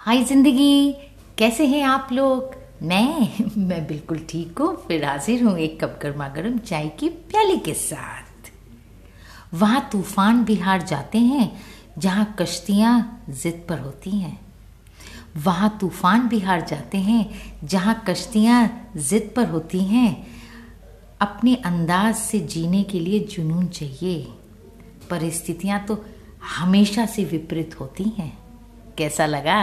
हाय ज़िंदगी, कैसे हैं आप लोग? मैं मैं बिल्कुल ठीक हूँ, फिर हाजिर हूँ एक कप गर्मा गर्म चाय की प्याली के साथ। वहाँ तूफ़ान बिहार जाते हैं, जहाँ कश्तियाँ जिद पर होती हैं। वहाँ तूफ़ान बिहार जाते हैं, जहाँ कश्तियाँ जिद पर होती हैं। अपने अंदाज से जीने के लिए जुनून चाहिए। परिस्थितियाँ तो हमेशा से विपरीत होती हैं। कैसा लगा?